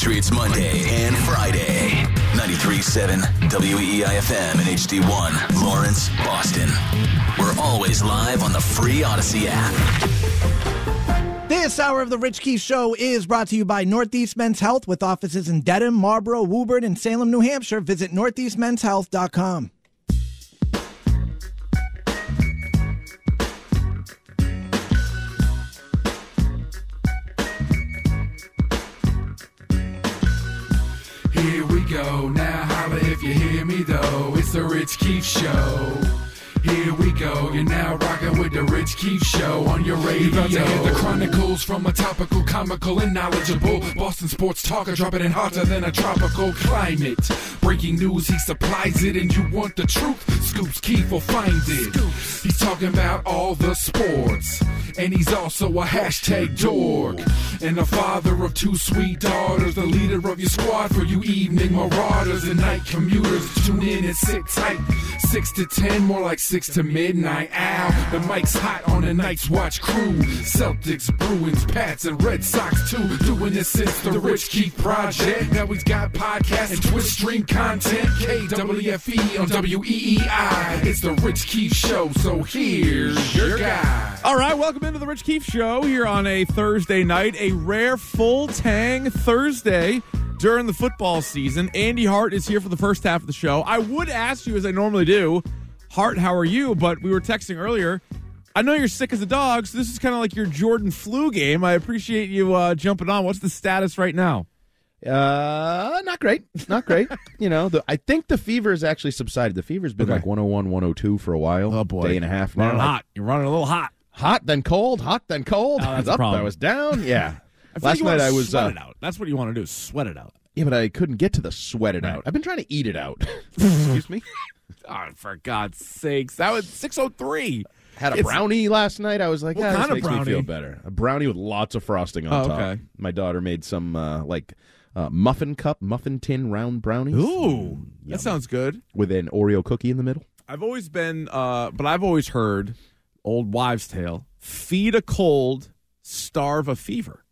Patriots Monday and Friday. 93.7 WEIFM and HD1, Lawrence, Boston. We're always live on the free Audacy app. This hour of the Rich Keefe Show is brought to you by Northeast Men's Health with offices in Dedham, Marlborough, Woburn, and Salem, New Hampshire. Visit northeastmenshealth.com. It's the Rich Keefe Show. Here we go. You're now rocking with the Rich Keefe Show on your radio. You're about to hear the chronicles from a topical, comical, and knowledgeable Boston sports talker, dropping it hotter than a tropical climate. Breaking news, he supplies it, and you want the truth. Scoops Keefe will find it. He's talking about all the sports, and he's also a hashtag dork, and the father of two sweet daughters, the leader of your squad for you evening marauders and night commuters. Tune in and sit tight, six to ten, more like six to midnight. Ow, the mic's hot on the Night's Watch crew. Celtics, Bruins, Pats, and Red Sox too. Doing this since the Rich Keefe Project. Now he's got podcasts and Twitch stream content. KWFE on WEEI. It's the Rich Keefe Show, so here's your guy. All right, welcome into the Rich Keefe Show here on a Thursday night, a rare full tang Thursday during the football season. Andy Hart is here for the first half of the show. I would ask you, as I normally do, Hart, how are you? But we were texting earlier. I know you're sick as a dog, so this is kind of like your Jordan flu game. I appreciate you uh, jumping on. What's the status right now? Uh, not great. Not great. you know, the, I think the fever has actually subsided. The fever's been Okay. like 101, 102 for a while. Oh boy, Day and a half running now. hot. You're running a little hot. Hot, then cold, hot, then cold. Oh, I was a up. I was down. Yeah. Last night I was. sweat Uh, it out. That's what you want to do. Sweat it out. yeah, but I couldn't get to the sweat it out. I've been trying to eat it out. Excuse me. Oh, for God's sakes, that was 603. Had a It's- brownie last night. I was like, What yeah, this makes me feel better. A brownie with lots of frosting on Oh, top. okay. My daughter made some uh, like uh, muffin cup, muffin tin round brownies. Ooh, Yum. that sounds good. with an Oreo cookie in the middle. I've always been, uh, but I've always heard old wives' tale: feed a cold, starve a fever.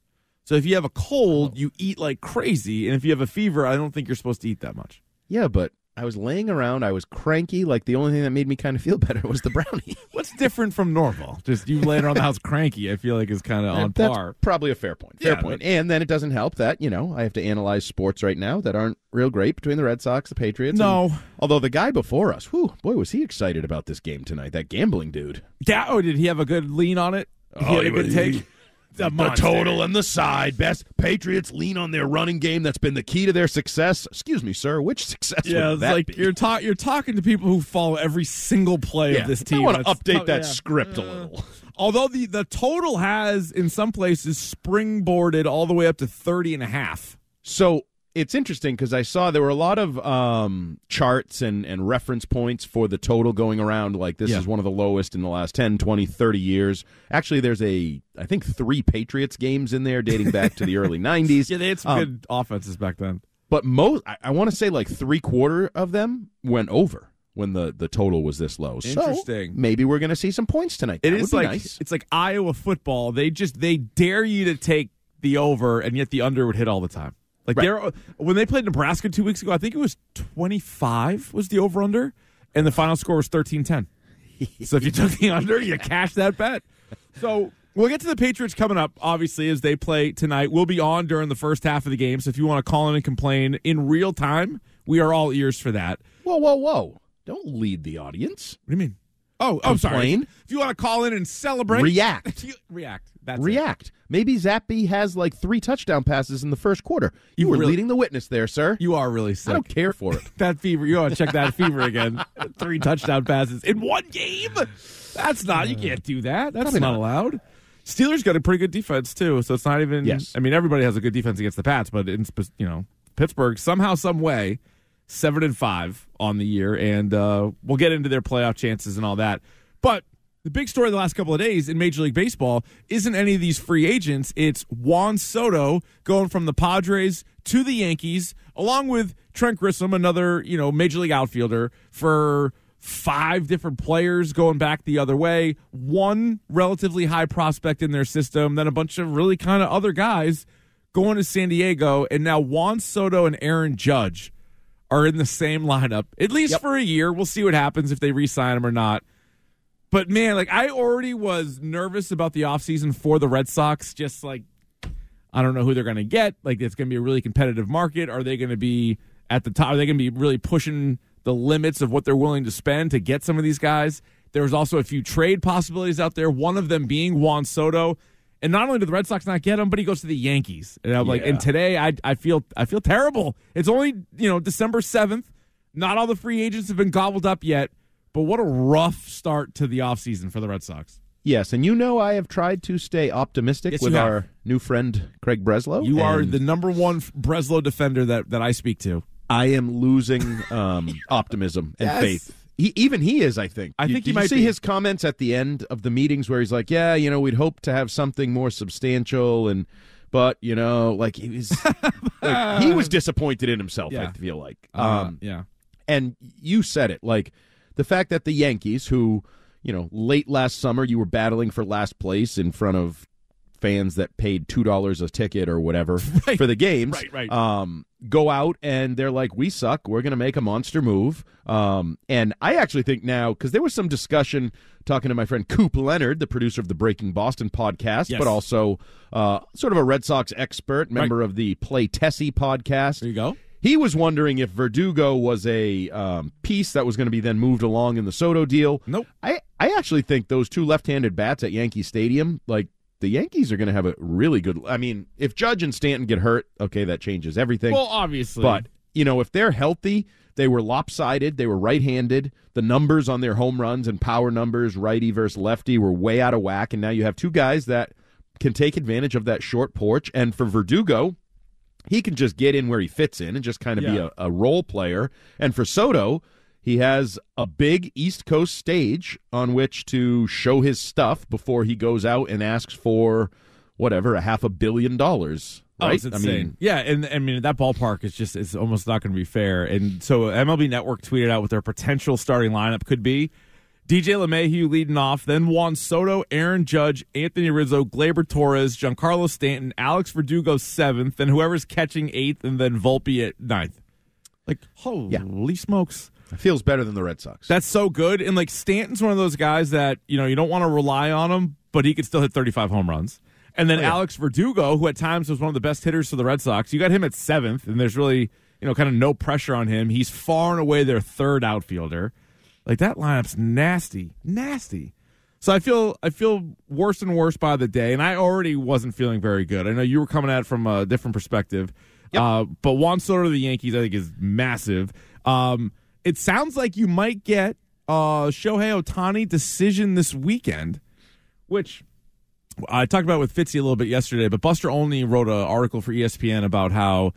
So if you have a cold, Oh. you eat like crazy, and if you have a fever, I don't think you're supposed to eat that much. Yeah, but I was laying around. I was cranky. Like the only thing that made me kind of feel better was the brownie. What's different from normal? Just you laying around the house cranky. I feel like is kind of on That's par. probably a fair point. Fair Yeah, point. And then it doesn't help that you know I have to analyze sports right now that aren't real great between the Red Sox, the Patriots. No. and- although the guy before us, whew, boy, was he excited about this game tonight. That gambling dude. Yeah. Oh, did he have a good lean on it? Oh, He had a good. The, total and the side. Best Patriots lean on their running game. That's been the key to their success. Excuse me, sir. Which success? Yeah, it's that like be? you're ta- you're talking to people who follow every single play Yeah, of this team. I want to update that yeah. script a uh, little. Although the, the total has, in some places, springboarded all the way up to 30 and a half. So it's interesting because I saw there were a lot of um, charts and, and reference points for the total going around. Like this Yeah. is one of the lowest in the last 10, 20, 30 years. Actually, there's a, I think, three Patriots games in there dating back to the early 90s. Yeah, they had some Um, good offenses back then. But most, I, I want to say like three quarter of them went over when the, the total was this low. So Interesting. maybe we're going to see some points tonight. It That is like nice. it's like Iowa football. They just they dare you to take the over, and yet the under would hit all the time. Like Right. they're uh, when they played Nebraska two weeks ago, I think it was twenty five was the over under, and the final score was 13-10. so if you took the under, you cashed that bet. So we'll get to the Patriots coming up, obviously, as they play tonight. We'll be on during the first half of the game. So if you want to call in and complain in real time, we are all ears for that. Whoa, whoa, whoa. Don't lead the audience. What do you mean? Oh, I'm sorry. Complain? If you want to call in and celebrate, React. You- react. That's it. React. Maybe Zappe has like three touchdown passes in the first quarter. You, You were really- leading the witness there, sir. You are really I sick. don't care for it. That fever. You want to check that fever again? Three touchdown passes in one game. That's not. You can't do that. That's Probably not, not. allowed. Steelers got a pretty good defense too, so it's not even. Yes. I mean, everybody has a good defense against the Pats, but in you know Pittsburgh somehow, some way, seven and five on the year, and uh, we'll get into their playoff chances and all that. But the big story the last couple of days in Major League Baseball isn't any of these free agents. It's Juan Soto going from the Padres to the Yankees, along with Trent Grisham, another you know Major League outfielder for five different players going back the other way. One relatively high prospect in their system, then a bunch of really kind of other guys going to San Diego, and now Juan Soto and Aaron Judge are in the same lineup, at least Yep. for a year. We'll see what happens if they re sign him or not. But man, like I already was nervous about the offseason for the Red Sox, just like I don't know who they're going to get. Like it's going to be a really competitive market. Are they going to be at the top? Are they going to be really pushing the limits of what they're willing to spend to get some of these guys? There's also a few trade possibilities out there. One of them being Juan Soto. And not only did the Red Sox not get him, but he goes to the Yankees. And I'm like, and today I I feel I feel terrible. It's only you know December seventh. Not all the free agents have been gobbled up yet. But what a rough start to the offseason for the Red Sox. Yes, and you know I have tried to stay optimistic Yes, with our new friend Craig Breslow. You are the number one Breslow defender that, that I speak to. I am losing um, optimism and Yes. faith. He, even he is, I think. I You- think he might you see be. his comments at the end of the meetings where he's like, "Yeah, you know, we'd hope to have something more substantial," and but you know, like he was, like, he was disappointed in himself. I feel like, Um, um, yeah. and you said it, like the fact that the Yankees, who you know, late last summer you were battling for last place in front of fans that paid two dollars a ticket or whatever Right. for the games, Right, right. Um, go out and they're like, "We suck. We're going to make a monster move." Um, and I actually think now because there was some discussion talking to my friend Coop Leonard, the producer of the Breaking Boston podcast, Yes. but also uh, sort of a Red Sox expert, member of the Play Tessie podcast. There you go. He was wondering if Verdugo was a um, piece that was going to be then moved along in the Soto deal. Nope. I, I actually think those two left-handed bats at Yankee Stadium, like the Yankees are going to have a really good. I mean, if Judge and Stanton get hurt, okay, that changes everything. Well, obviously. but you know, if they're healthy, they were lopsided. They were right-handed. The numbers on their home runs and power numbers, righty versus lefty, were way out of whack. And now you have two guys that can take advantage of that short porch. And for Verdugo, he can just get in where he fits in and just kind of be a, a role player. And for Soto, he has a big East Coast stage on which to show his stuff before he goes out and asks for whatever a half a billion dollars. Oh, Right? it's insane. I mean, yeah, and I mean that ballpark is just it's almost not going to be fair. And so MLB Network tweeted out what their potential starting lineup could be. DJ LeMahieu leading off, then Juan Soto, Aaron Judge, Anthony Rizzo, Gleyber Torres, Giancarlo Stanton, Alex Verdugo seventh, and whoever's catching eighth, and then Volpe at ninth. Like holy smokes! It feels better than the Red Sox. That's so good. And like Stanton's one of those guys that, you know, you don't want to rely on him, but he could still hit 35 home runs. And then Oh, yeah. Alex Verdugo, who at times was one of the best hitters for the Red Sox, you got him at seventh, and there's really, you know, kind of no pressure on him. He's far and away their third outfielder. Like that lineup's nasty, nasty. So I feel I feel worse and worse by the day, and I already wasn't feeling very good. I know you were coming at it from a different perspective, uh, but Juan Soto to the Yankees, I think, is massive. Um, it sounds like you might get uh, Shohei Ohtani decision this weekend, which I talked about with Fitzy a little bit yesterday. But Buster Olney wrote an article for ESPN about how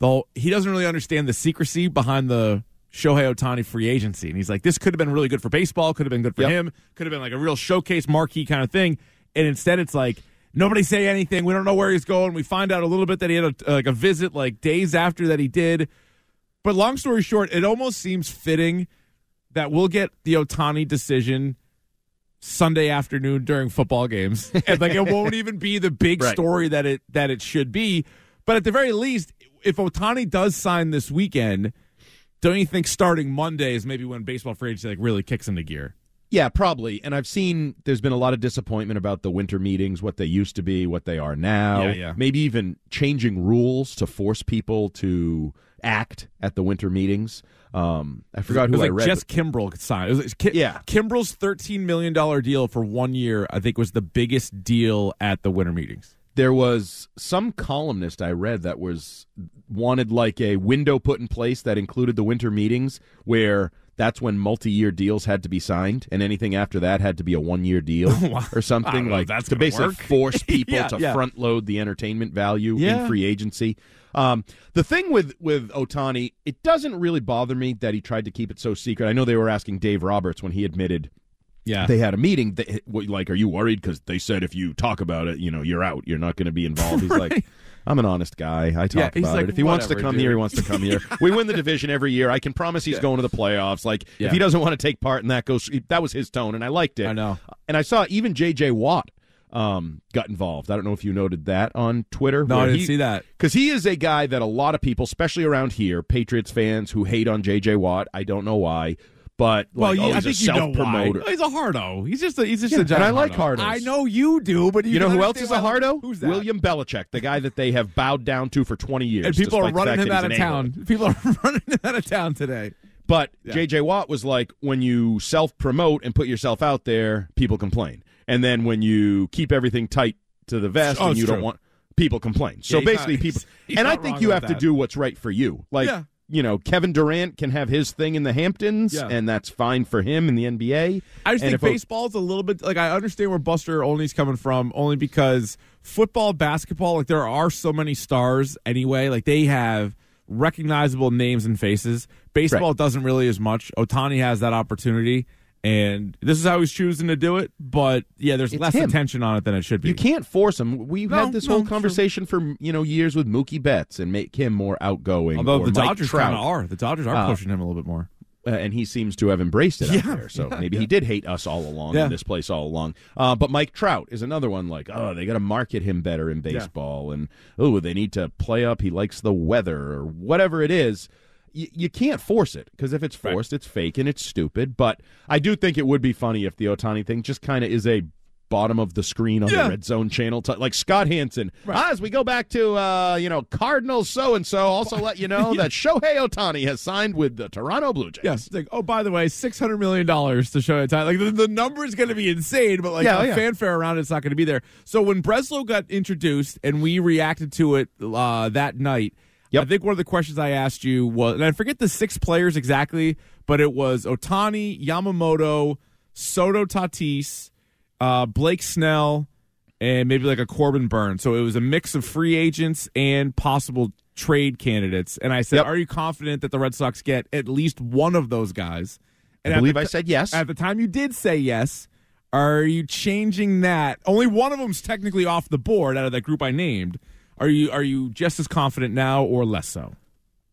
though he doesn't really understand the secrecy behind the Shohei Ohtani free agency, and he's like, this could have been really good for baseball, could have been good for Yep. him, could have been like a real showcase marquee kind of thing, and instead it's like. Nobody say anything. We don't know where he's going. We find out a little bit that he had a, like a visit like days after that he did. But long story short, it almost seems fitting that we'll get the Ohtani decision Sunday afternoon during football games. and like it won't even be the big Right. story that it that it should be. But at the very least, if Ohtani does sign this weekend, don't you think starting Monday is maybe when baseball free agency like really kicks into gear? Yeah, probably. And I've seen there's been a lot of disappointment about the winter meetings, what they used to be, what they are now. Yeah, yeah. Maybe even changing rules to force people to act at the winter meetings. Um, I forgot It who was I like read. Jess Kimbrel could sign. It was, Ki- Yeah. Kimbrel's thirteen million dollar deal for one year, I think, was the biggest deal at the winter meetings. There was some columnist I read that was wanted like a window put in place that included the winter meetings where that's when multi-year deals had to be signed and anything after that had to be a one-year deal or something like that's to basically work. force people Yeah, to yeah. front load the entertainment value Yeah. in free agency. Um, the thing with with Ohtani, it doesn't really bother me that he tried to keep it so secret. I know they were asking Dave Roberts when he admitted Yeah, they had a meeting. They, like, are you worried? Because they said if you talk about it, you know, you're out. You're not going to be involved. He's like, I'm an honest guy. I talk Yeah, about like, it. If he wants to come dude." here, he wants to come here. We win the division every year. I can promise he's going to the playoffs. Like, Yeah. if he doesn't want to take part in that, goes. That was his tone, and I liked it. I know. And I saw even J.J. Watt um, got involved. I don't know if you noted that on Twitter. No, I didn't he- see that. because he is a guy that a lot of people, especially around here, Patriots fans who hate on J.J. Watt. I don't know why, but Well, like, you, oh, I think you know why. He's a hardo. He's just a he's just Yeah, a and I like hardo. hardos. I know you do, but you, You know who else is a hardo? Who's that? William Belichick, the guy that they have bowed down to for 20 years. And people are running him out of town. People are running him out of town today. But J.J. Watt was like, when you self promote and put yourself out there, people complain. And then when you keep everything tight to the vest Oh, and you don't want, people complain. So not- basically, people. and I think you have to do what's right for you. Like, Yeah. You know, Kevin Durant can have his thing in the Hamptons, Yeah. and that's fine for him in the NBA. I just And think baseball's a little bit like I understand where Buster Olney's coming from, only because football, basketball, like there are so many stars anyway. Like they have recognizable names and faces. Baseball Right. doesn't really as much. Ohtani has that opportunity, and this is how he's choosing to do it. But yeah, there's It's less him. attention on it than it should be. You can't force him. We've No, had this no, whole conversation for you know years with Mookie Betts and make him more outgoing. Although the Dodgers kind of are. The Dodgers are Uh, pushing him a little bit more. uh, and he seems to have embraced it out Yeah, there. So yeah, maybe yeah. he did hate us all along in this place all along. Uh, but Mike Trout is another one. Like, oh, they got to market him better in baseball, and oh, they need to play up. He likes the weather or whatever it is. Y- you can't force it because if it's Right. forced, it's fake and it's stupid. But I do think it would be funny if the Ohtani thing just kind of is a bottom of the screen on Yeah. the red zone channel t- like scott hanson Right. ah, as we go back to uh, you know cardinals so and so also let you know that shohei ohtani has signed with the toronto blue jays Yes. Like, oh, by the way, six hundred million dollars to show it time. Like the, the number is going to be insane, but like Yeah, the yeah. fanfare around it's not going to be there. So when Breslow got introduced and we reacted to it uh, that night, Yep. I think one of the questions I asked you was, and I forget the six players exactly, but it was Ohtani, Yamamoto, Soto, Tatis, uh, Blake Snell, and maybe like a Corbin Burn. So it was a mix of free agents and possible trade candidates. And I said, Yep. "Are you confident that the Red Sox get at least one of those guys?" And I believe i said yes At the time you did say yes, are you changing that? Only one of them's technically off the board out of that group I named. Are you are you just as confident now or less so?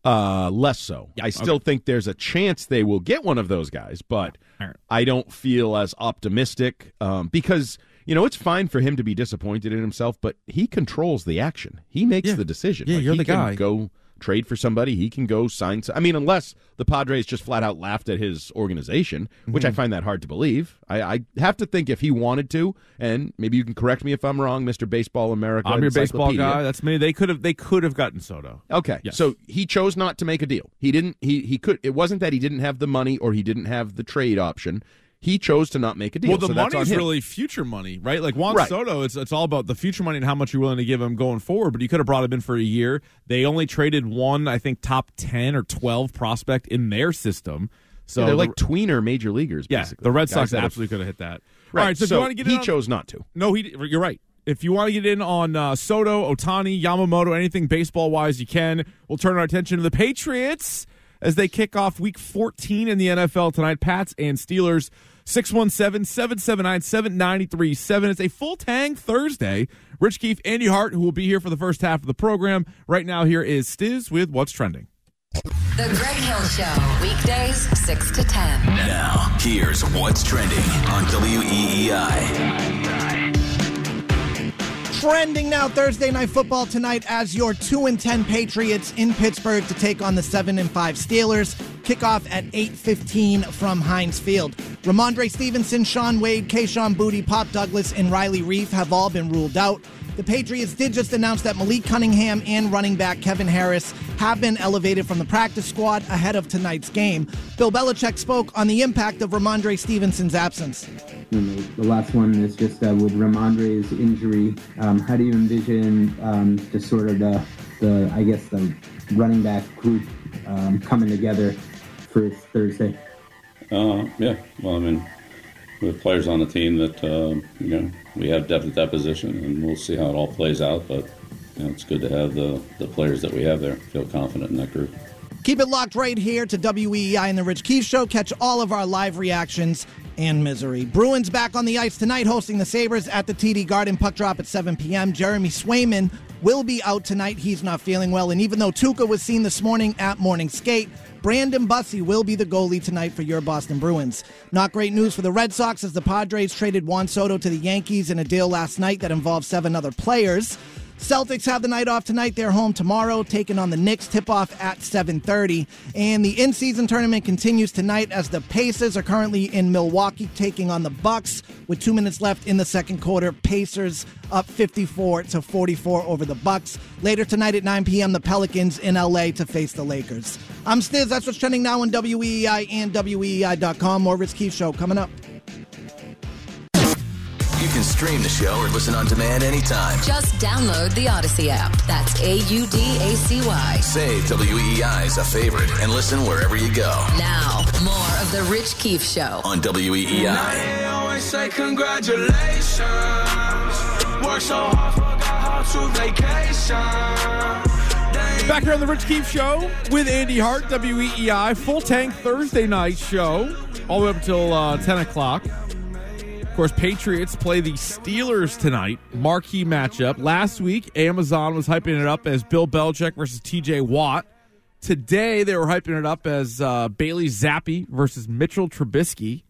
Uh, less so. I still think there's a chance they will get one of those guys, but right. I don't feel as optimistic um, because you know it's fine for him to be disappointed in himself, but he controls the action. He makes Yeah. the decision. Yeah, Like, you're he the guy. Go trade for somebody. He can go sign. I mean, unless the Padres just flat out laughed at his organization, which I Mm-hmm. find that hard to believe. I, I have to think if he wanted to, and maybe you can correct me if I'm wrong, Mister Baseball America. I'm your baseball guy. That's me. They could have they could have gotten Soto. Okay. Yes. So he chose not to make a deal. He didn't he he could it wasn't that he didn't have the money or he didn't have the trade option. He chose to not make a deal. Well, the so money is him. really future money, right? Like Juan Right. Soto, it's it's all about the future money and how much you're willing to give him going forward. But you could have brought him in for a year. They only traded one, I think, top ten or twelve prospect in their system. So Yeah, they're the- like tweener major leaguers yeah, basically. the Red Sox absolutely could have hit that. Right. All right, so, if you want to get he on, chose not to. no, he you're right. If you want to get in on uh, Soto, Ohtani, Yamamoto, anything baseball wise, you can. We'll turn our attention to the Patriots as they kick off Week 14 in the NFL tonight. Pats and Steelers. 617-779-7937. It's a full tang Thursday. Rich Keefe, Andy Hart, who will be here for the first half of the program. Right now, here is Stiz with What's Trending. The Greg Hill Show, weekdays 6 to 10. Now, here's what's trending on WEEI. Trending now Thursday night football tonight as your 2 and 10 Patriots in Pittsburgh to take on the 7 and 5 Steelers. Kickoff at 8:15 from Heinz Field. Rhamondre Stevenson, Shaun Wade, Kayshon Boutte, Pop Douglas, and Riley Reiff have all been ruled out. The Patriots did just announce that Malik Cunningham and running back Kevin Harris have been elevated from the practice squad ahead of tonight's game. Bill Belichick spoke on the impact of Rhamondre Stevenson's absence. And the, the last one is just uh, with Rhamondre's injury. Um, how do you envision um, just sort of the, the, I guess, the running back group um, coming together for Thursday? Uh, yeah. Well, I mean, have players on the team that uh, you know we have depth at that position, and we'll see how it all plays out. But you know, it's good to have the the players that we have there. Feel confident in that group. Keep it locked right here to WEI and the Rich Keefe Show. Catch all of our live reactions and misery. Bruins back on the ice tonight, hosting the Sabres at the TD Garden. Puck drop at 7 p.m. Jeremy Swayman will be out tonight. He's not feeling well. And even though Tuca was seen this morning at morning skate, Brandon Bussi will be the goalie tonight for your Boston Bruins. Not great news for the Red Sox as the Padres traded Juan Soto to the Yankees in a deal last night that involved seven other players. Celtics have the night off tonight. They're home tomorrow, taking on the Knicks. Tip off at 7:30, and the in-season tournament continues tonight as the Pacers are currently in Milwaukee, taking on the Bucks with two minutes left in the second quarter. Pacers up 54 to 44 over the Bucks. Later tonight at 9 p.m., the Pelicans in LA to face the Lakers. I'm Stiz. That's what's trending now on WEEI and WEEI.com. More Rich Keefe show coming up. You can stream the show or listen on demand anytime. Just download the Audacy app. That's A U D A C Y. Save WEEI as a favorite and listen wherever you go Now, more of The Rich Keefe Show. on E WEEI. Always say congratulations. Work so hard, forgot how to vacation. They Back here on the Rich Keefe Show with Andy Hart, WEEI, full tank Thursday night show, all the way up until uh, 10 o'clock. Of course, Patriots play the Steelers tonight, marquee matchup. Last week, Amazon was hyping it up as Bill Belichick versus TJ Watt. Today, they were hyping it up as uh, Bailey Zappe versus Mitchell Trubisky.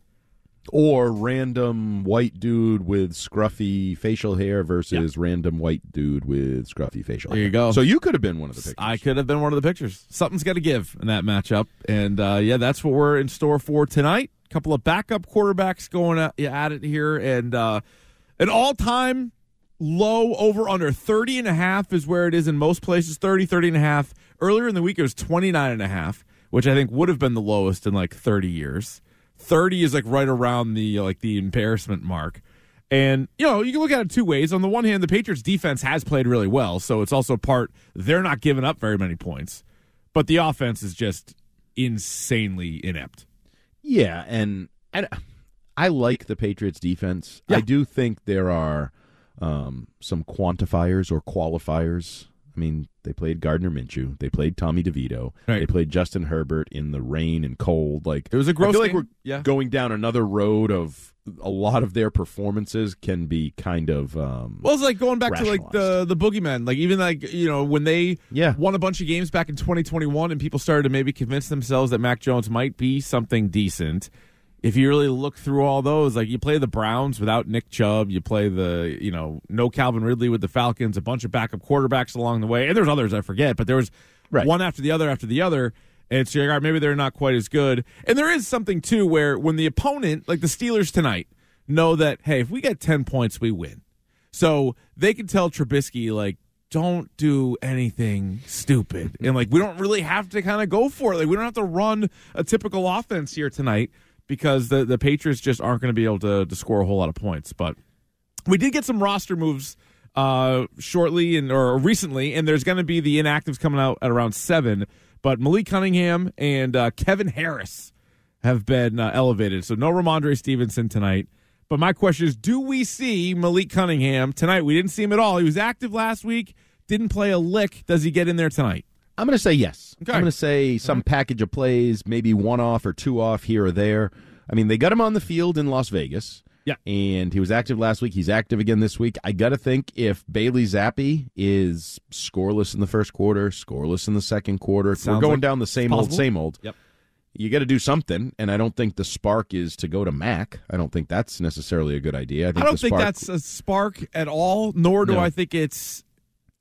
Or random white dude with scruffy facial hair versus random white dude with scruffy facial hair. There you go. So you could have been one of the pictures. I could have been one of the pictures. Something's got to give in that matchup, and uh, yeah, that's what we're in store for tonight. Couple of backup quarterbacks going at, at it here, and uh, an all-time low over under. 30 and a half is where it is in most places. 30 30 and a half. Earlier in the week it was 29 and a half which i think would have been the lowest in like 30 years. 30 is like right around the like the embarrassment mark. And you know you can look at it two ways. On the one hand the patriots defense has played really well so it's also part they're not giving up very many points but the offense is just insanely inept Yeah, and I, I like the Patriots defense. I do think there are um, some quantifiers or qualifiers. I mean, they played Gardner Minshew, they played Tommy DeVito, Right. they played Justin Herbert in the rain and cold. Like It was a gross I feel like we're Yeah. going down another road of a lot of their performances can be kind of um, Well, it's like going back to like the the boogeymen. Like even like you know when they Yeah. won a bunch of games back in 2021, and people started to maybe convince themselves that Mac Jones might be something decent. If you really look through all those, like you play the Browns without Nick Chubb, you play the you know no Calvin Ridley with the Falcons, a bunch of backup quarterbacks along the way, and there's others I forget, but there was Right. one after the other after the other. And so you're like, all right, maybe they're not quite as good. And there is something too where when the opponent, like the Steelers tonight, know that hey, if we get ten points, we win. So they can tell Trubisky like, don't do anything stupid, and like we don't really have to kind of go for it. Like we don't have to run a typical offense here tonight because the the Patriots just aren't going to be able to, to score a whole lot of points. But we did get some roster moves uh, shortly and or recently, and there's going to be the inactives coming out at around seven. But Malik Cunningham and uh, Kevin Harris have been uh, elevated, so no Rhamondre Stevenson tonight. But my question is, do we see Malik Cunningham tonight? We didn't see him at all. He was active last week, didn't play a lick. Does he get in there tonight? I'm going to say yes. Okay. I'm going to say some package of plays, maybe one off or two off here or there. I mean, they got him on the field in Las Vegas. Yeah. And he was active last week. He's active again this week. I got to think if Bailey Zappe is scoreless in the first quarter, scoreless in the second quarter, if we're going like down the same old, same old. Yep. You got to do something, and I don't think the spark is to go to Mac. I don't think that's necessarily a good idea. I, think I don't the think that's a spark at all. Nor do No. I think it's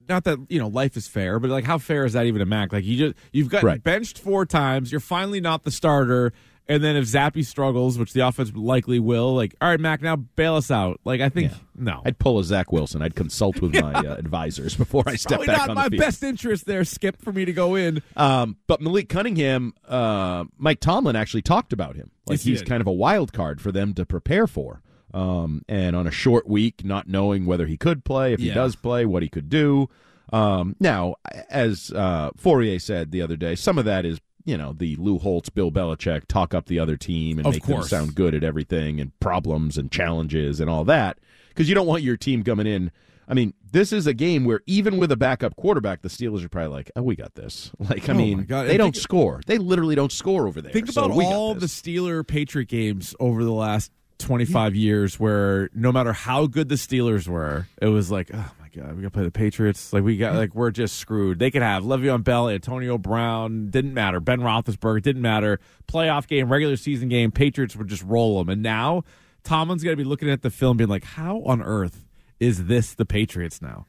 not that you know life is fair, but like how fair is that even a Mac? Like you just you've got Right. benched four times. You're finally not the starter, and then if Zappe struggles, which the offense likely will, like all right, Mac, now bail us out. Like I think no, I'd pull a Zach Wilson. I'd consult with my uh, advisors before I step probably back not on my the field. best interest there. Skip for me to go in. Um, but Malik Cunningham, uh, Mike Tomlin actually talked about him. Like Yes, he he's did. kind of a wild card for them to prepare for. Um, and on a short week, not knowing whether he could play, if he does play, what he could do. Um, now, as uh, Fauria said the other day, some of that is you know the Lou Holtz, Bill Belichick talk up the other team and Of make course. them sound good at everything and problems and challenges and all that because you don't want your team coming in. I mean, this is a game where even with a backup quarterback, the Steelers are probably like, "Oh, we got this." Like, I Oh, mean, they And don't think- score. They literally don't score over there. Think about all the. Steeler Patriot games over the last 25 years where no matter how good the Steelers were, it was like, oh god, we got to play the Patriots. Like we got, like we're just screwed. They could have Le'Veon Bell, Antonio Brown, didn't matter. Ben Roethlisberger didn't matter. Playoff game, regular season game, Patriots would just roll them. And now Tomlin's to be looking at the film, being like, how on earth is this the Patriots now?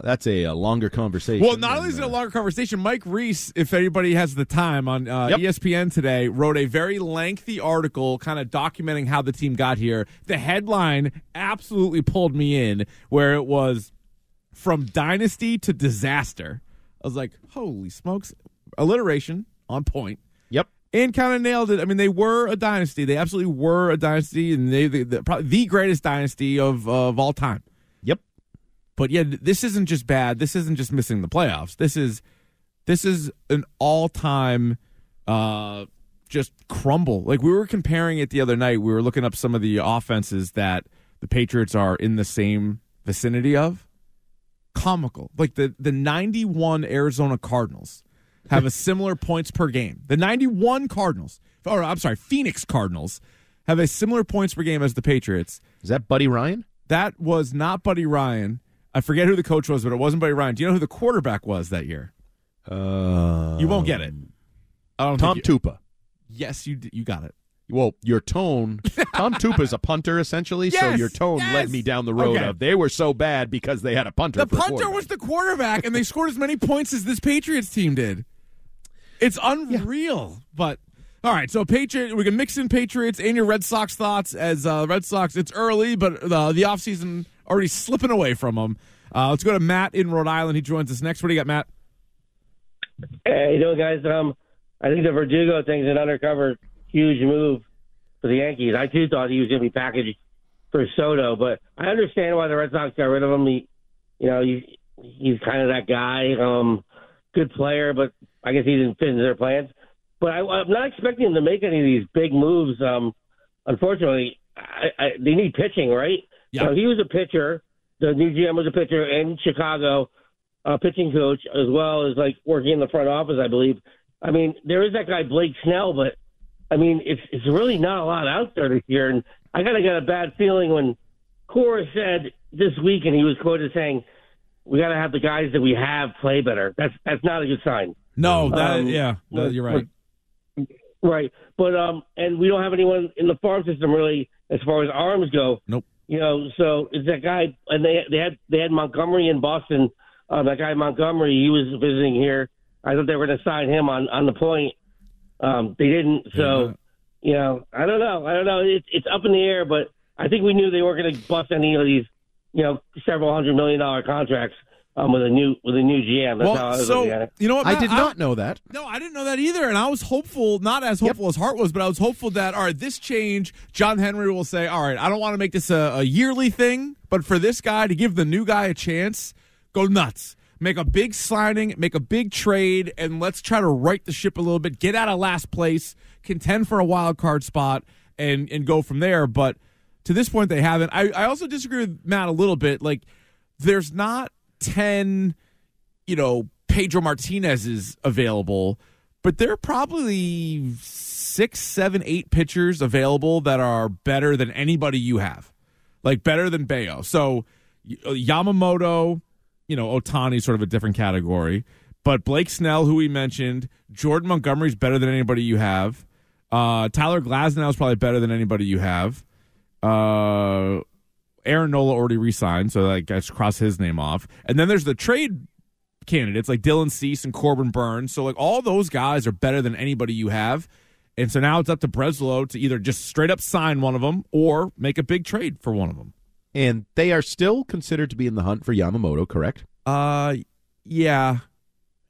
That's a, a longer conversation. Well, not only is it a uh, longer conversation, Mike Reiss, if anybody has the time on uh, Yep. ESPN today, wrote a very lengthy article kind of documenting how the team got here. The headline absolutely pulled me in, where it was from dynasty to disaster. I was like, holy smokes, alliteration on point. Yep. And kind of nailed it. I mean, they were a dynasty. They absolutely were a dynasty, and they, they, they probably the greatest dynasty of of all time. Yep. But yeah, this isn't just bad. This isn't just missing the playoffs. This is this is an all-time uh just crumble. Like we were comparing it the other night. We were looking up some of the offenses that the Patriots are in the same vicinity of. Comical. Like the the 91 Arizona Cardinals have a similar points per game. The 91 Cardinals, or I'm sorry, Phoenix Cardinals have a similar points per game as the Patriots. Is that Buddy Ryan? That was not Buddy Ryan. I forget who the coach was, but it wasn't Buddy Ryan. Do you know who the quarterback was that year? Uh, You won't get it. I don't Tom you, Tupa. Yes, you you got it. Well, your tone. Tom Tupa is a punter essentially, so your tone yes. led me down the road Okay. of they were so bad because they had a punter. The punter was the quarterback, and they scored as many points as this Patriots team did. It's unreal. But all right, so Patriot, we can mix in Patriots and your Red Sox thoughts as uh, Red Sox. It's early, but uh, the offseason already slipping away from them. Uh, let's go to Matt in Rhode Island. He joins us next. What do you got, Matt? Hey, you know, guys? Um, I think the Verdugo thing's an undercover huge move for the Yankees. I too thought he was going to be packaged for Soto, but I understand why the Red Sox got rid of him. He, you know, he, he's kind of that guy. Um, good player, but I guess he didn't fit into their plans. But I, I'm not expecting him to make any of these big moves. Um, unfortunately, I, I, they need pitching, right? Yeah. So he was a pitcher. The new GM was a pitcher in Chicago, uh, pitching coach, as well as like working in the front office, I believe. I mean, there is that guy Blake Snell, but I mean, it's it's really not a lot out there this year. And I kind of got a bad feeling when Cora said this week, and he was quoted saying, "We got to have the guys that we have play better." That's that's not a good sign. No, that Um, yeah, no, you're right. Right. But um and we don't have anyone in the farm system really as far as arms go. Nope. You know, so it's that guy and they they had they had Montgomery in Boston. Uh, that guy Montgomery, he was visiting here. I thought they were gonna sign him on on the point. Um they didn't, so you know, I don't know. I don't know. It's it's up in the air, but I think we knew they weren't gonna bust any of these, you know, several hundred million dollar contracts um with a new with a new GM. That's how I Well, was so at it. you know what? I Matt? did not know that. No, I didn't know that either, and I was hopeful, not as hopeful as Hart was, but I was hopeful that all right, this change, John Henry will say, all right, I don't want to make this a, a yearly thing, but for this guy to give the new guy a chance, go nuts, make a big signing, make a big trade, and let's try to right the ship a little bit, get out of last place, contend for a wild card spot, and and go from there. But to this point, they haven't. I, I also disagree with Matt a little bit. Like, there's not ten you know, Pedro Martinez is available, but there are probably six, seven, eight pitchers available that are better than anybody you have, like better than Bello. So uh, Yamamoto, you know, Ohtani sort of a different category, but Blake Snell, who we mentioned, Jordan Montgomery's better than anybody you have. Uh, Tyler Glasnow is probably better than anybody you have. Uh, Aaron Nola already re-signed, so like I guess cross his name off. And then there's the trade candidates like Dylan Cease and Corbin Burnes. So like all those guys are better than anybody you have. And so now it's up to Breslow to either just straight up sign one of them or make a big trade for one of them. And they are still considered to be in the hunt for Yamamoto, correct? Uh, yeah.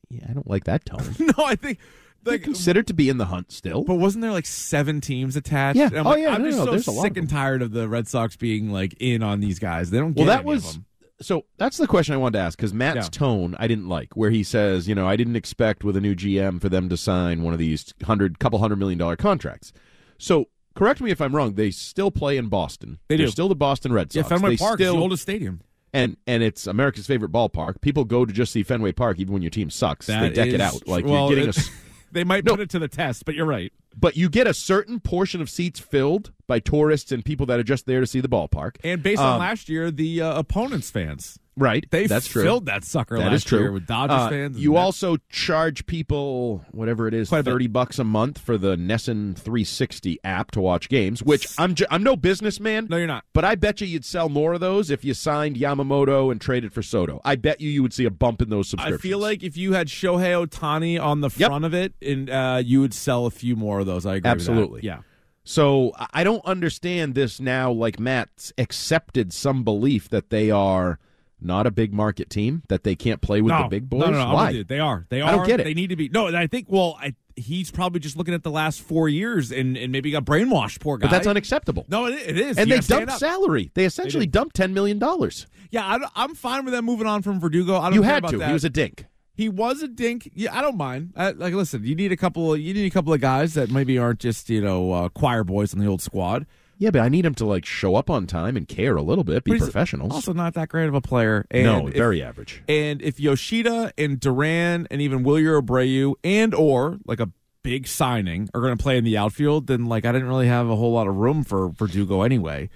Yeah, I don't like that tone. No, I think They're like, considered to be in the hunt still. but wasn't there like seven teams attached? Yeah. And I'm Oh, like, yeah, I'm no, just no, so there's a lot sick and tired of the Red Sox being like in on these guys. They don't get Well, that any of was them. so. That's the question I wanted to ask because Matt's Yeah. tone I didn't like, where he says, you know, I didn't expect with a new GM for them to sign one of these hundred, couple hundred million dollar contracts. So correct me if I'm wrong. They still play in Boston. They They're do. still the Boston Red Sox. Yeah. Fenway they Park still, the oldest stadium. and and it's America's favorite ballpark. People go to just see Fenway Park, even when your team sucks. they That deck it out like well, you're getting a. it- s- They might No. put it to the test, but you're right. But you get a certain portion of seats filled by tourists and people that are just there to see the ballpark. And based on Um, last year, the uh, opponents' fans. Right. They That's true. filled that sucker That last year with Dodgers Uh, fans. You also charge people whatever it is, Quite thirty bucks a month for the NESN 360 app to watch games. Which I'm ju- I'm no businessman. No, you're not. But I bet you you'd sell more of those if you signed Yamamoto and traded for Soto. I bet you you would see a bump in those subscriptions. I feel like if you had Shohei Ohtani on the Yep. front of it, and uh, you would sell a few more of those. I agree. with that. Absolutely. Yeah. So I- I don't understand this now. Like Matt's accepted some belief that they are not a big market team, that they can't play with no, the big boys. No, no, no, Why? They are. They are. I don't get it. They need to be. No, I think. Well, I, he's probably just looking at the last four years and, and maybe got brainwashed. Poor guy. But that's unacceptable. No, it, it is. and You they dumped salary. They essentially did. dumped ten million dollars. Yeah, I, I'm fine with them moving on from Verdugo. I don't You had to. that. He was a dink. He was a dink. Yeah, I don't mind. I, like, listen, you need a couple. Of, you need a couple of guys that maybe aren't just you know uh, choir boys on the old squad. Yeah, but I need him to like show up on time and care a little bit, be professional. Also, not that great of a player. And no, if- very average. And if Yoshida and Duran and even Wilyer Abreu and or like a big signing are going to play in the outfield, then like I didn't really have a whole lot of room for Verdugo anyway.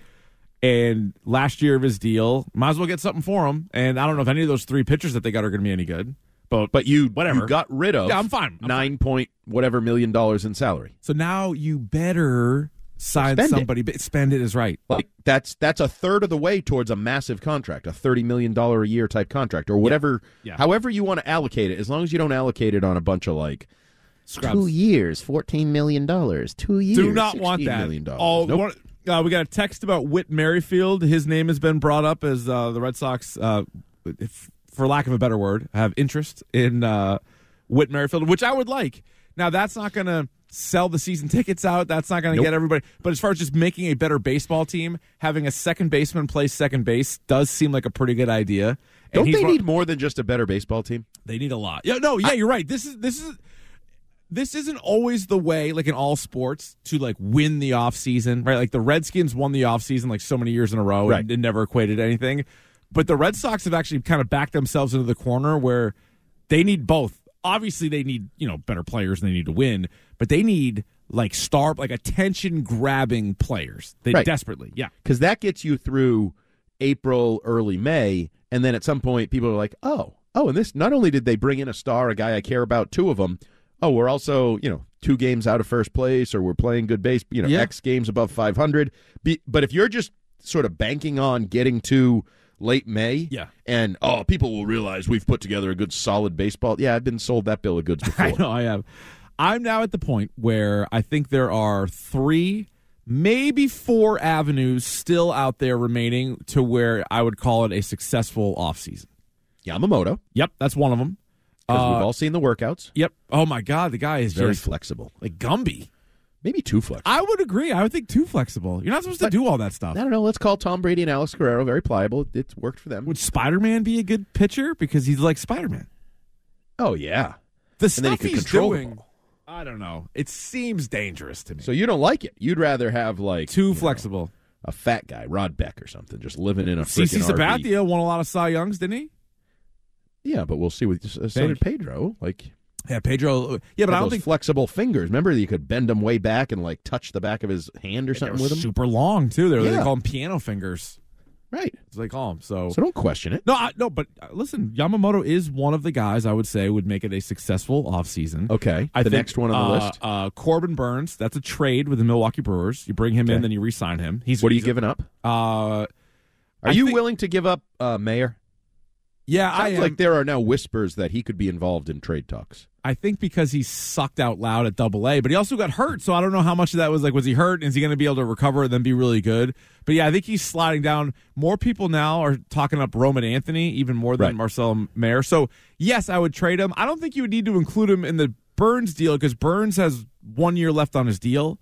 And last year of his deal, might as well get something for him. And I don't know if any of those three pitchers that they got are going to be any good. But But you Whatever. you got rid of Yeah, I'm fine. I'm nine point whatever million dollars in salary. so now you better sign Spend it. somebody. But spend it is right. Like that's that's a third of the way towards a massive contract, a thirty million dollar a year type contract, or whatever. Yeah. However you want to allocate it, as long as you don't allocate it on a bunch of like Scrubs. two years, fourteen million dollars, two years, Do not want that. million dollars. Oh, Nope. one- uh, we got a text about Whit Merrifield. His name has been brought up as uh, the Red Sox, uh, if, for lack of a better word, have interest in uh, Whit Merrifield, which I would like. Now, that's not going to sell the season tickets out. That's not going to Nope. get everybody. But as far as just making a better baseball team, having a second baseman play second base does seem like a pretty good idea. And Don't they need more than just a better baseball team? they need a lot. Yeah, no, yeah, you're right. This is this is this isn't always the way, like in all sports, to like win the off season, right? Like the Redskins won the off season like so many years in a row, Right. and it never equated anything. But the Red Sox have actually kind of backed themselves into the corner where they need both. Obviously, they need you know better players and they need to win, but they need like star, like attention grabbing players. They Right. desperately, yeah. because that gets you through April, early May, and then at some point people are like, oh, oh, and this not only did they bring in a star, a guy I care about, two of them. Oh, we're also you know two games out of first place, or we're playing good base, you know, Yeah. X games above five hundred. Be, but if you're just sort of banking on getting to late May, Yeah. and oh, people will realize we've put together a good solid baseball. Yeah, I've been sold that bill of goods before. I know I have. I'm now at the point where I think there are three, maybe four avenues still out there remaining to where I would call it a successful offseason. Yamamoto, Yep, that's one of them. because Uh, we've all seen the workouts. Yep. Oh my God, the guy is Very just flexible, like Gumby. Maybe too flexible. I would agree. I would think too flexible. You're not supposed to do all that stuff. I don't know. Let's call Tom Brady and Alex Guerrero very pliable. It's worked for them. Would Spider Man be a good pitcher because he's like Spider Man? Oh yeah. The And stuff he's doing. I don't know. It seems dangerous to me. So you don't like it. You'd rather have like too you know, flexible. a fat guy, Rod Beck or something, just living in a CC freaking RV. Sabathia won a lot of Cy Youngs, didn't he? Yeah, but we'll see. With so did Pedro. Like, Yeah, Pedro. Yeah, but I don't think flexible fingers. Remember, you could bend them way back and like touch the back of his hand or they something with him. super long too. They, they Yeah. call them piano fingers. Right. They call them. So, So don't question it. no, I, no. But uh, listen, Yamamoto is one of the guys I would say would make it a successful offseason. Okay. I the think, next one on the uh, list. uh, Corbin Burnes. That's a trade with the Milwaukee Brewers. You bring him Okay. in, then you re-sign him. He's What are you giving up? Uh, Are I you think- willing to give up uh, Mayor? yeah, I Sounds am. like there are now whispers that he could be involved in trade talks. I think because he sucked out loud at Double A, but he also got hurt. So I don't know how much of that was like, was he hurt? Is he going to be able to recover and then be really good? But yeah, I think he's sliding down. More people now are talking up Roman Anthony even more than Right. Marcel Mayer. So yes, I would trade him. I don't think you would need to include him in the Burnes deal because Burnes has one year left on his deal.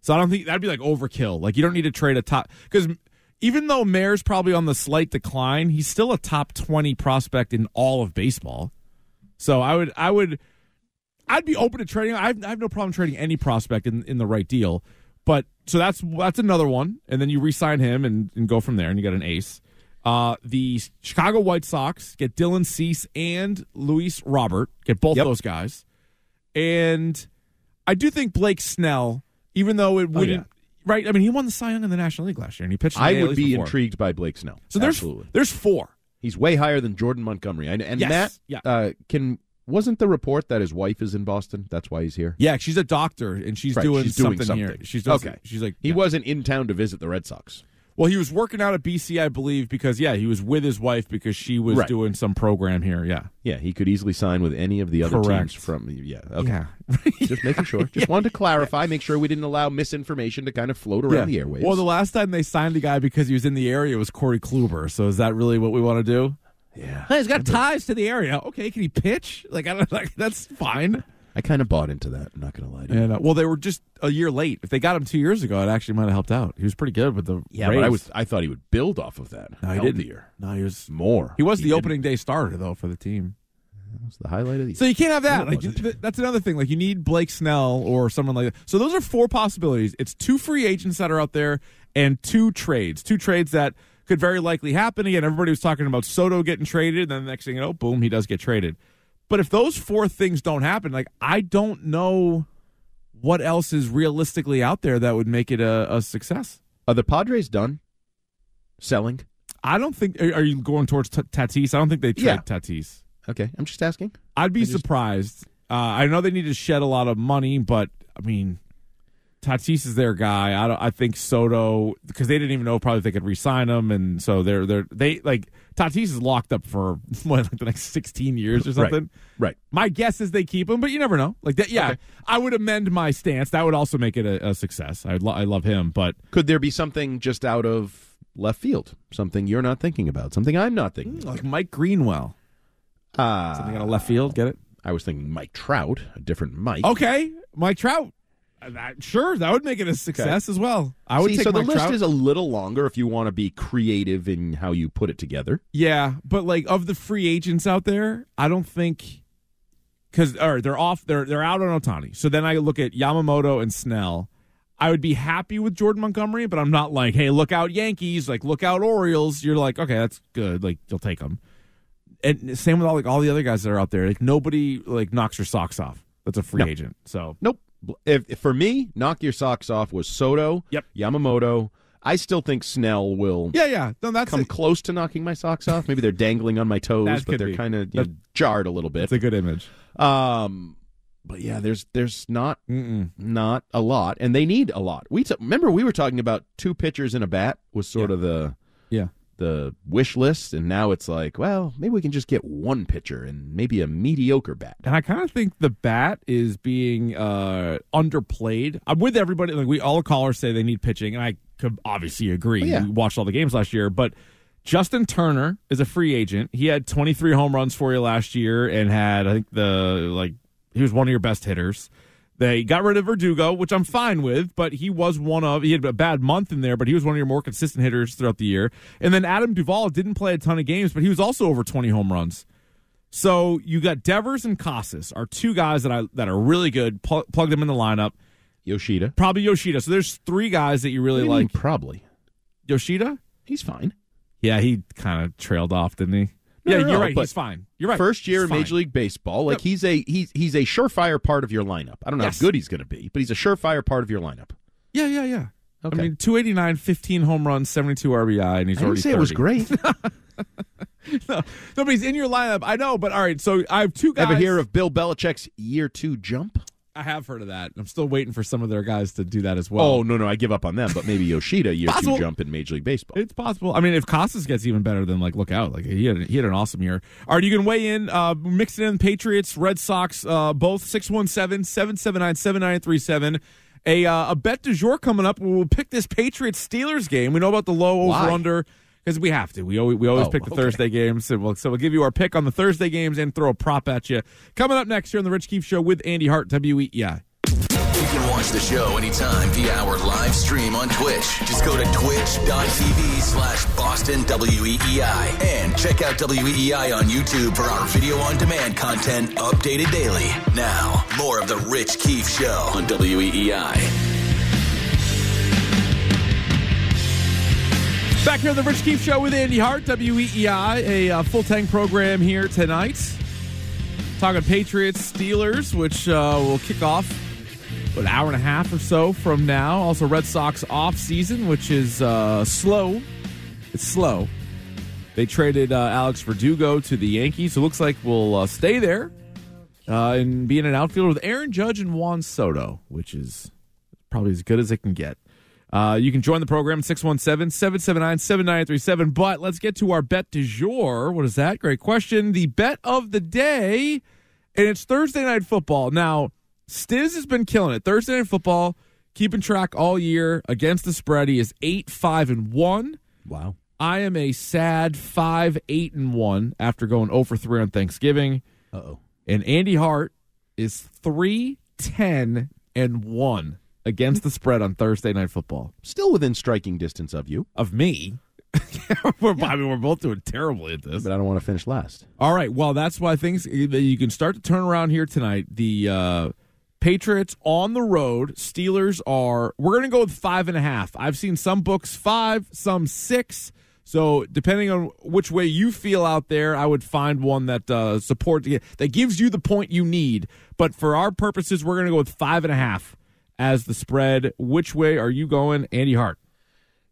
So I don't think that'd be like overkill. Like you don't need to trade a top because even though Mayer's probably on the slight decline, he's still a top twenty prospect in all of baseball. So I would, I would, I'd be open to trading. I have, I have no problem trading any prospect in, in the right deal. But so that's that's another one, and then you re-sign him and, and go from there, and you got an ace. Uh, the Chicago White Sox get Dylan Cease and Luis Robert, get both Yep. those guys, and I do think Blake Snell, even though it wouldn't, right? I mean, he won the Cy Young in the National League last year, and he pitched. I would be before. intrigued by Blake Snell. So there's Absolutely. there's four. He's way higher than Jordan Montgomery. And, and Yes, Matt, yeah. uh, can wasn't the report that his wife is in Boston? That's why he's here. Yeah, she's a doctor and she's Right, doing, she's doing something, here. She's doing, Okay. She's like He yeah. wasn't in town to visit the Red Sox. Well, he was working out at BC, I believe, because yeah, he was with his wife because she was Right. doing some program here. Yeah, Yeah, he could easily sign with any of the other Correct. teams from. Yeah, okay. yeah. Just making sure. Just wanted to clarify, make sure we didn't allow misinformation to kind of float around the airwaves. Well, the last time they signed the guy because he was in the area was Corey Kluber. So is that really what we want to do? Yeah, Hey, he's got ties to the area. Okay, can he pitch? Like, I don't like that's fine. I kind of bought into that. I'm not going to lie to you. And uh, well, they were just a year late. If they got him two years ago, it actually might have helped out. He was pretty good with the Yeah, but I was. I thought he would build off of that. No, he didn't. Healthier. No, he was more. He was the didn't. opening day starter though for the team. That was the highlight of the. So you can't have that. Like wasn't. that's another thing. Like you need Blake Snell or someone like that. So those are four possibilities. It's two free agents that are out there and two trades. Two trades that could very likely happen. Again, everybody was talking about Soto getting traded, and then the next thing you know, boom, he does get traded. But if those four things don't happen, like I don't know what else is realistically out there that would make it a, a success. Are the Padres done selling? I don't think. Are, are you going towards t- Tatis? I don't think they trade Yeah. Tatis. Okay, I'm just asking. I'd be just- surprised. Uh, I know they need to shed a lot of money, but I mean, Tatis is their guy. I don't. I think Soto because they didn't even know probably if they could re-sign him, and so they're they're they like Tatis is locked up for what like the next sixteen years or something. Right. My guess is they keep him, but you never know. Like that, yeah. Okay. I would amend my stance. That would also make it a, a success. I lo- I love him, but Could there be something just out of left field? Something you're not thinking about? Something I'm not thinking about? like Mike Greenwell, Uh, something out of left field. Get it? I was thinking Mike Trout, a different Mike. Okay, Mike Trout. That- sure, that would make it a success as well. I would See, take so the Mike list Trout. is a little longer if you want to be creative in how you put it together. Yeah, but like of the free agents out there, I don't think because or they're off. They're they're out on Ohtani. So then I look at Yamamoto and Snell. I would be happy with Jordan Montgomery, but I'm not like, hey, look out Yankees, like look out Orioles. You're like, okay, that's good. Like you'll take them. And same with all like all the other guys that are out there. Like nobody like knocks your socks off. That's a free No. agent. So Nope. If, if for me, knock your socks off was Soto, Yep. Yamamoto. I still think Snell will yeah, yeah. No, that's come a, close to knocking my socks off. Maybe they're dangling on my toes, but they're kind of you know, That- jarred a little bit. that's a good image. Um, but yeah, there's there's not Mm-mm. not a lot, and they need a lot. We t- remember we were talking about two pitchers and a bat was sort Yeah. of the Yeah. The wish list, and now it's like, well, maybe we can just get one pitcher and maybe a mediocre bat. And I kind of think the bat is being uh, underplayed. I'm with everybody. Like we all callers say they need pitching, and I could obviously agree. Oh, yeah. We watched all the games last year, but Justin Turner is a free agent. He had 23 home runs for you last year, and had I think the like he was one of your best hitters. They got rid of Verdugo, which I'm fine with, but he was one of he had a bad month in there, but he was one of your more consistent hitters throughout the year. And then Adam Duvall didn't play a ton of games, but he was also over 20 home runs. So you got Devers and Casas are two guys that I that are really good. Pl- plug them in the lineup. Yoshida, Probably Yoshida. So there's three guys that you really you like. probably Yoshida. he's fine. Yeah, he kind of trailed off, didn't he? Yeah, no, you're no, right. He's fine. You're right. First year He's in fine. Major League Baseball, like he's a he's he's a surefire part of your lineup. I don't know Yes. how good he's going to be, but he's a surefire part of your lineup. Yeah, yeah, yeah. Okay. I mean, 289, 15 home runs, 72 RBI, and he's I didn't already say it was great. no, nobody's in your lineup. I know, but all right. So I have two guys. Ever hear of Bill Belichick's year two jump? I have heard of that. I'm still waiting for some of their guys to do that as well. oh no, no, I give up on them. But maybe Yoshida year two jump in Major League Baseball. It's possible. I mean, if Casas gets even better, then like look out. Like he had he had an awesome year. All right, you can weigh in, uh, mix it in. Patriots, Red Sox, uh, both 617-779-7937. A uh, a bet du jour coming up. We'll pick this Patriots Steelers game. We know about the low over under because we have to. We always we always Oh, pick the okay. Thursday games. So we'll, so we'll give you our pick on the Thursday games and throw a prop at you. Coming up next here on the Rich Keefe Show with Andy Hart, E WEEI. You can watch the show anytime via our live stream on Twitch. Just go to twitch.tv slash Boston WEEI and check out WEEI on YouTube for our video on demand content updated daily. Now, more of the Rich Keefe Show on E WEEI. Back here on the Rich Keefe Show with Andy Hart, WEEI, a uh, full tank program here tonight. Talking Patriots, Steelers, which uh, will kick off an hour and a half or so from now. Also, Red Sox off season, which is uh, slow. It's slow. They traded uh, Alex Verdugo to the Yankees. So it looks like we'll uh, stay there uh, and be in an outfield with Aaron Judge and Juan Soto, which is probably as good as it can get. Uh, you can join the program 617 779 7937. But let's get to our bet du jour. What is that? Great question. The bet of the day, and it's Thursday night football. Now, Stiz has been killing it. Thursday night football, keeping track all year against the spread. He is 8 5 and 1. Wow. I am a sad 5 8 and 1 after going 0 for 3 on Thanksgiving. Uh oh. And Andy Hart is 3 10 and 1 against the spread on Thursday night football. Still within striking distance of you, Of me. we're, I mean, we're both doing terribly at this. but I don't want to finish last. All right. Well, that's why things you can start to turn around here tonight. The uh, Patriots on the road. Steelers are. We're going to go with five and a half. I've seen some books five, some six. So depending on which way you feel out there, I would find one that uh, supports that gives you the point you need. But for our purposes, we're going to go with five and a half as the spread. Which way are you going, Andy Hart?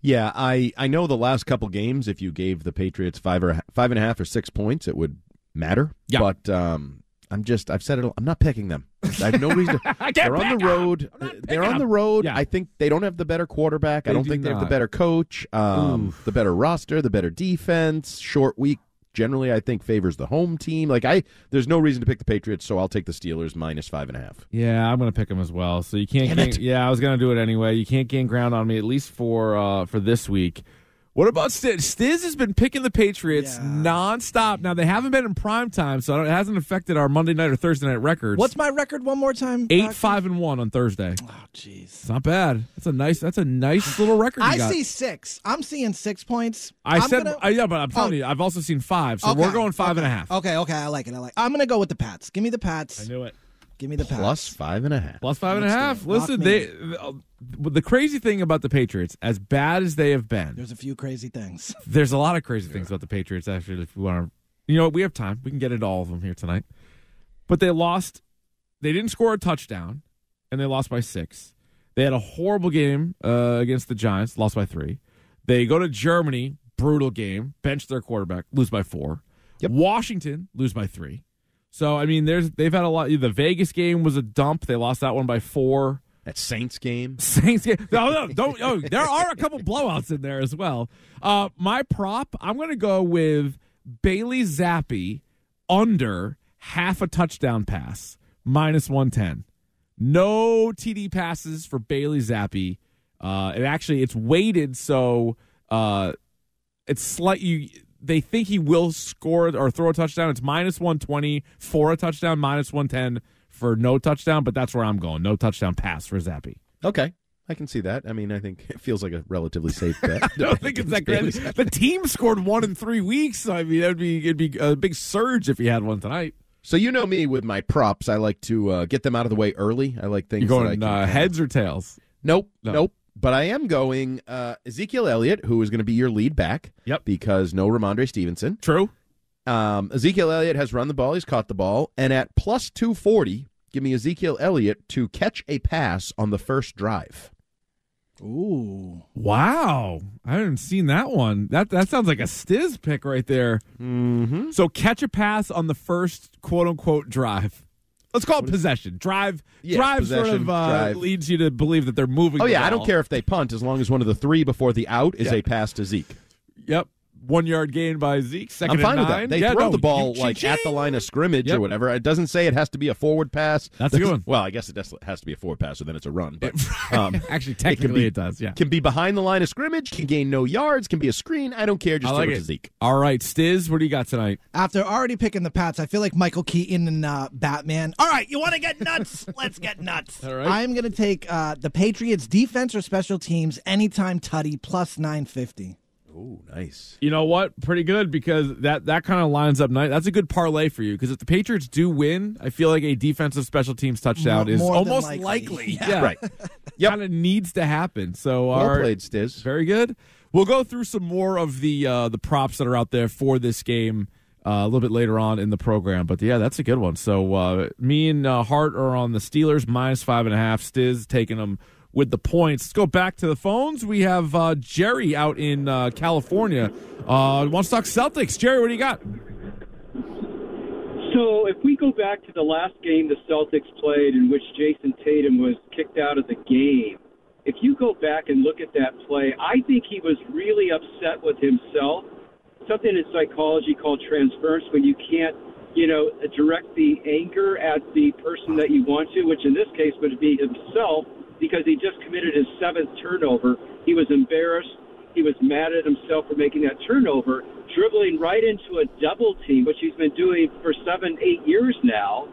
Yeah, I, I know the last couple games, if you gave the Patriots five or five and a half or six points, it would matter. Yeah. But um, I'm just I've said it. I'm not picking them. I have no reason. To, I can't they're on the road. They're on the road. Yeah. I think they don't have the better quarterback. I don't do think they have the better coach. Um, the better roster, the better defense. Short week generally, I think favors the home team. Like I, there's no reason to pick the Patriots, so I'll take the Steelers minus five and a half. Yeah, I'm going to pick them as well. So you can't. Gain, yeah, I was going to do it anyway. You can't gain ground on me at least for uh, for this week. What about Stiz? Stiz has been picking the Patriots Yeah. nonstop. Now they haven't been in prime time, so it hasn't affected our Monday night or Thursday night records. What's my record one more time? eight Rocky? five and one on Thursday? Oh, jeez. It's not bad. That's a nice. That's a nice little record. You I got. see six. I'm seeing six points. I I'm said, gonna- I, yeah, but I'm telling Oh. you, I've also seen five. So Okay, we're going five and a okay. half. Okay, okay, I like it. I like. I'm gonna go with the Pats. Give me the Pats. I knew it. Give me the Pats. Plus five and a half. Plus five and a half. it. Lock Listen, they. uh, The crazy thing about the Patriots, as bad as they have been, There's a few crazy things. There's a lot of crazy things about the Patriots. Actually, if we want to, you know, we have time. We can get into all of them here tonight. But they lost. They didn't score a touchdown, and they lost by six. They had a horrible game uh, against the Giants, lost by three. They go to Germany, brutal game, bench their quarterback, lose by four. Yep. Washington lose by three. So I mean, there's they've had a lot. The Vegas game was a dump. They lost that one by four. That Saints game. Saints game. No, no, don't. Oh, there are a couple blowouts in there as well. Uh, my prop, I'm going to go with Bailey Zappe under half a touchdown pass, minus 110. No TD passes for Bailey Zappe. Uh, and actually, it's weighted so uh, it's slightly. They think he will score or throw a touchdown. It's minus 120 for a touchdown, minus 110 for no touchdown, but that's where I'm going. No touchdown pass for Zappe. Okay. I can see that. I mean, I think it feels like a relatively safe bet. I don't think it's that great. The team scored one in three weeks. So I mean, it'd be it'd be a big surge if he had one tonight. So you know me with my props. I like to uh, get them out of the way early. I like things. I going uh, heads or tails? Nope, No. nope. But I am going uh, Ezekiel Elliott, who is going to be your lead back. Yep. Because no Rhamondre Stevenson. True. Um, Ezekiel Elliott has run the ball. He's caught the ball, and at plus two forty, give me Ezekiel Elliott to catch a pass on the first drive. Ooh. Wow, I haven't seen that one. That that sounds like a Stiz pick right there. Mm-hmm. So catch a pass on the first quote unquote drive. Let's call it possession. Drive. Yeah, drive sort possession, of uh, drive. leads you to believe that they're moving. Oh the yeah, I don't care if they punt as long as one of the three before the out is Yeah. a pass to Zeke. Yep. One yard gain by Zeke. 2nd I'm fine and with nine. that. They Yeah, throw no, the ball you- like at the line of scrimmage Yep. or whatever. It doesn't say it has to be a forward pass. That's a good one. Well, I guess it has to be a forward pass, so then it's a run. But um, Actually, it can technically, be- it does. Yeah. can be behind the line of scrimmage, can gain no yards, can be a screen. I don't care. Just I like throw it it. to Zeke. All right, Stiz, what do you got tonight? After already picking the Pats, I feel like Michael Keaton and uh, Batman. All right, you want to get nuts? Let's get nuts. All right. I'm going to take uh, the Patriots defense or special teams anytime tutty plus 950. Oh, nice. You know what? Pretty good because that that kind of lines up nice. That's a good parlay for you because if the Patriots do win, I feel like a defensive special teams touchdown More- is more almost likely. likely. Yeah. Yeah, Right. Yep. Kind of needs to happen. So Well our played, Stiz. very good. We'll go through some more of the uh, the props that are out there for this game uh, a little bit later on in the program. But yeah, that's a good one. So uh, me and uh, Hart are on the Steelers minus five and a half. Stiz taking them with the points. Let's go back to the phones. We have uh, Jerry out in uh, California. Uh, wants to talk Celtics. Jerry, what do you got? So if we go back to the last game the Celtics played in which Jayson Tatum was kicked out of the game, if you go back and look at that play, I think he was really upset with himself. Something in psychology called transference when you can't, you know, direct the anger at the person that you want to, which in this case would be himself because he just committed his seventh turnover. He was embarrassed. He was mad at himself for making that turnover, dribbling right into a double team, which he's been doing for seven, eight years now,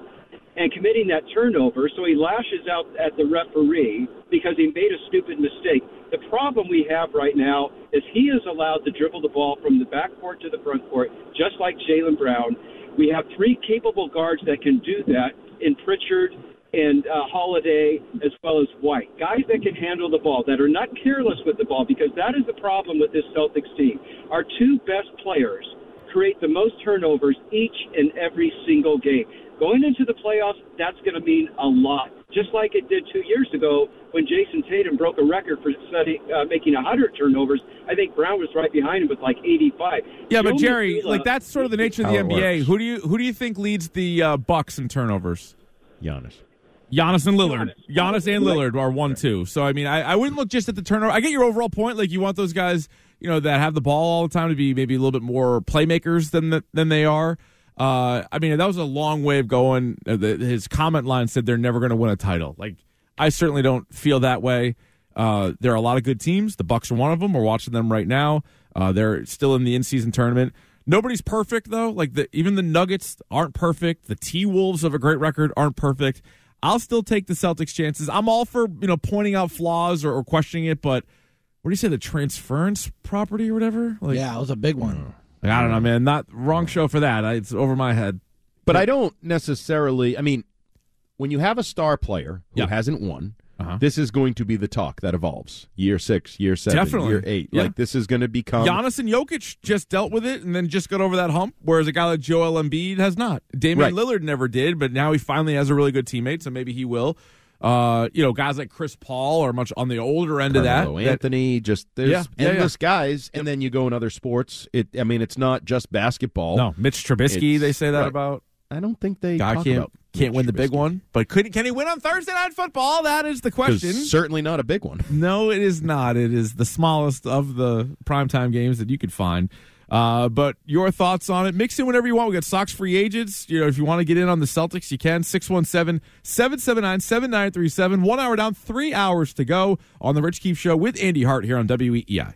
and committing that turnover. So he lashes out at the referee because he made a stupid mistake. The problem we have right now is he is allowed to dribble the ball from the backcourt to the front court, just like Jaylen Brown. We have three capable guards that can do that in Pritchard and uh, Holiday as well as White. Guys that can handle the ball, that are not careless with the ball, because that is the problem with this Celtics team. Our two best players create the most turnovers each and every single game. Going into the playoffs, that's going to mean a lot. Just like it did two years ago when Jayson Tatum broke a record for setting, uh, making 100 turnovers. I think Brown was right behind him with like 85. Yeah, but Jerry, Mazzulla- like that's sort of the nature of the NBA. works. Who do you who do you think leads the uh, Bucks in turnovers? Giannis. Giannis and Lillard. Giannis. Giannis and Lillard are one two. So I mean, I, I wouldn't look just at the turnover. I get your overall point. Like you want those guys, you know, that have the ball all the time to be maybe a little bit more playmakers than the, than they are. Uh, I mean, that was a long way of going. Uh, the, his comment line said they're never going to win a title. Like I certainly don't feel that way. Uh, there are a lot of good teams. The Bucks are one of them. We're watching them right now. Uh, they're still in the in-season tournament. Nobody's perfect though. Like the even the Nuggets aren't perfect. The T Wolves of a great record aren't perfect. I'll still take the Celtics chances. I'm all for you know pointing out flaws or, or questioning it, but what do you say the transference property or whatever? Like, yeah, it was a big one. Mm. like, I don't know, man. Not wrong show for that. I, it's over my head. But I don't necessarily. I mean, when you have a star player who Yeah. hasn't won, Uh-huh. this is going to be the talk that evolves. Year six, year seven, Definitely. year eight. Yeah. Like this is going to become. Giannis and Jokic just dealt with it and then just got over that hump, whereas a guy like Joel Embiid has not. Damian Right. Lillard never did, but now he finally has a really good teammate, so maybe he will. Uh, you know, guys like Chris Paul are much on the older end of that. Carmelo Anthony, just there's Yeah, yeah, endless guys, and then you go in other sports. It, I mean, it's not just basketball. no, Mitch Trubisky, It's- they say that right. about. I don't think they Guy talk about can't win the big one, but could can he win on Thursday night football? That is the question. Certainly not a big one. No, it is not. It is the smallest of the primetime games that you could find. Uh, but your thoughts on it, mix in whenever you want. We got Sox free agents. You know, if you want to get in on the Celtics, you can. 617 779 7937. One hour down, three hours to go on The Rich Keefe Show with Andy Hart here on WEEI.